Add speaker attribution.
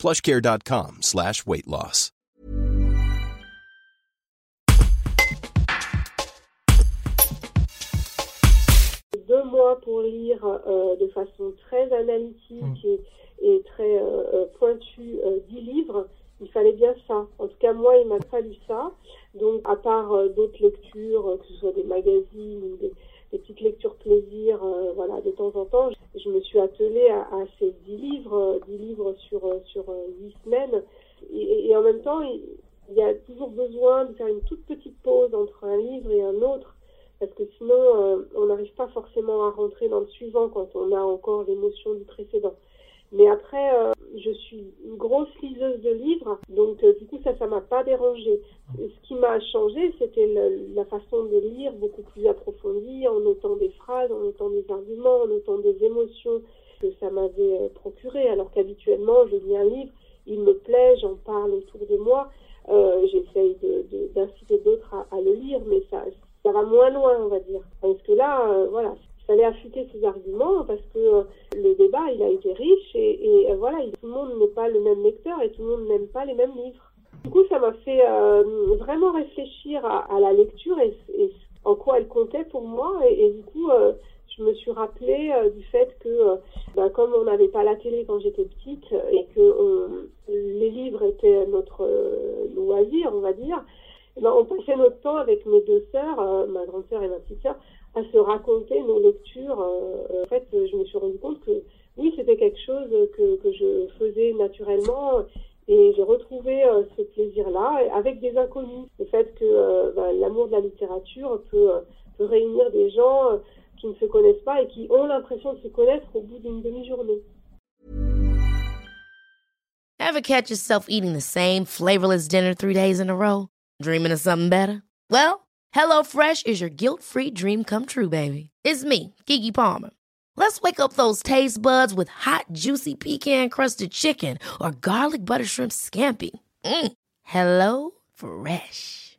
Speaker 1: plushcare.com slash weight loss.
Speaker 2: Deux mois pour lire euh, de façon très analytique et, et très euh, euh, pointue euh, dix livres, il fallait bien ça. En tout cas, moi, il m'a fallu ça. Donc, à part euh, d'autres lectures, que ce soit des magazines ou des, des petites lectures plaisir, euh, voilà, de temps en temps, je, me suis attelée à, ces dix livres, euh, dix livres sur euh, sur euh, huit semaines. Et, en même temps, il, y a toujours besoin de faire une toute petite pause entre un livre et un autre, parce que sinon, on n'arrive pas forcément à rentrer dans le suivant quand on a encore l'émotion du précédent. Mais après, je suis une grosse liseuse de livres, donc du coup ça, ça m'a pas dérangé. Ce qui m'a changé, c'était la façon de lire beaucoup plus approfondie, en notant des arguments, en notant des émotions que ça m'avait euh, procuré. Alors qu'habituellement, je lis un livre, il me plaît, j'en parle autour de moi, euh, j'essaye d'inciter d'autres à, le lire, mais ça, va moins loin, on va dire. Parce que là, euh, voilà, il fallait affûter ses arguments parce que euh, le débat, il a été riche et, euh, voilà, il- tout le monde n'est pas le même lecteur et tout le monde n'aime pas les mêmes livres. Du coup, ça m'a fait vraiment réfléchir à, la lecture et, en quoi elle comptait pour moi. Et, du coup, rappelé euh, du fait que, euh, ben, comme on n'avait pas la télé quand j'étais petite euh, et que les livres étaient notre loisir, on va dire, eh ben, on passait notre temps avec mes deux sœurs, ma grande sœur et ma petite sœur, à se raconter nos lectures. En fait, je me suis rendu compte que oui, c'était quelque chose que, que je faisais naturellement et j'ai retrouvé ce plaisir-là avec des inconnus. Le fait que ben, l'amour de la littérature peut, réunir des gens qui ne se connaissent pas et qui ont l'impression de se connaître au bout d'une demi-journée.
Speaker 3: Ever catch yourself eating the same flavorless dinner three days in a row? Dreaming of something better? Well, HelloFresh is your guilt-free dream come true, baby. It's me, Kiki Palmer. Let's wake up those taste buds with hot, juicy pecan-crusted chicken or garlic butter shrimp scampi. Mm. Hello Fresh.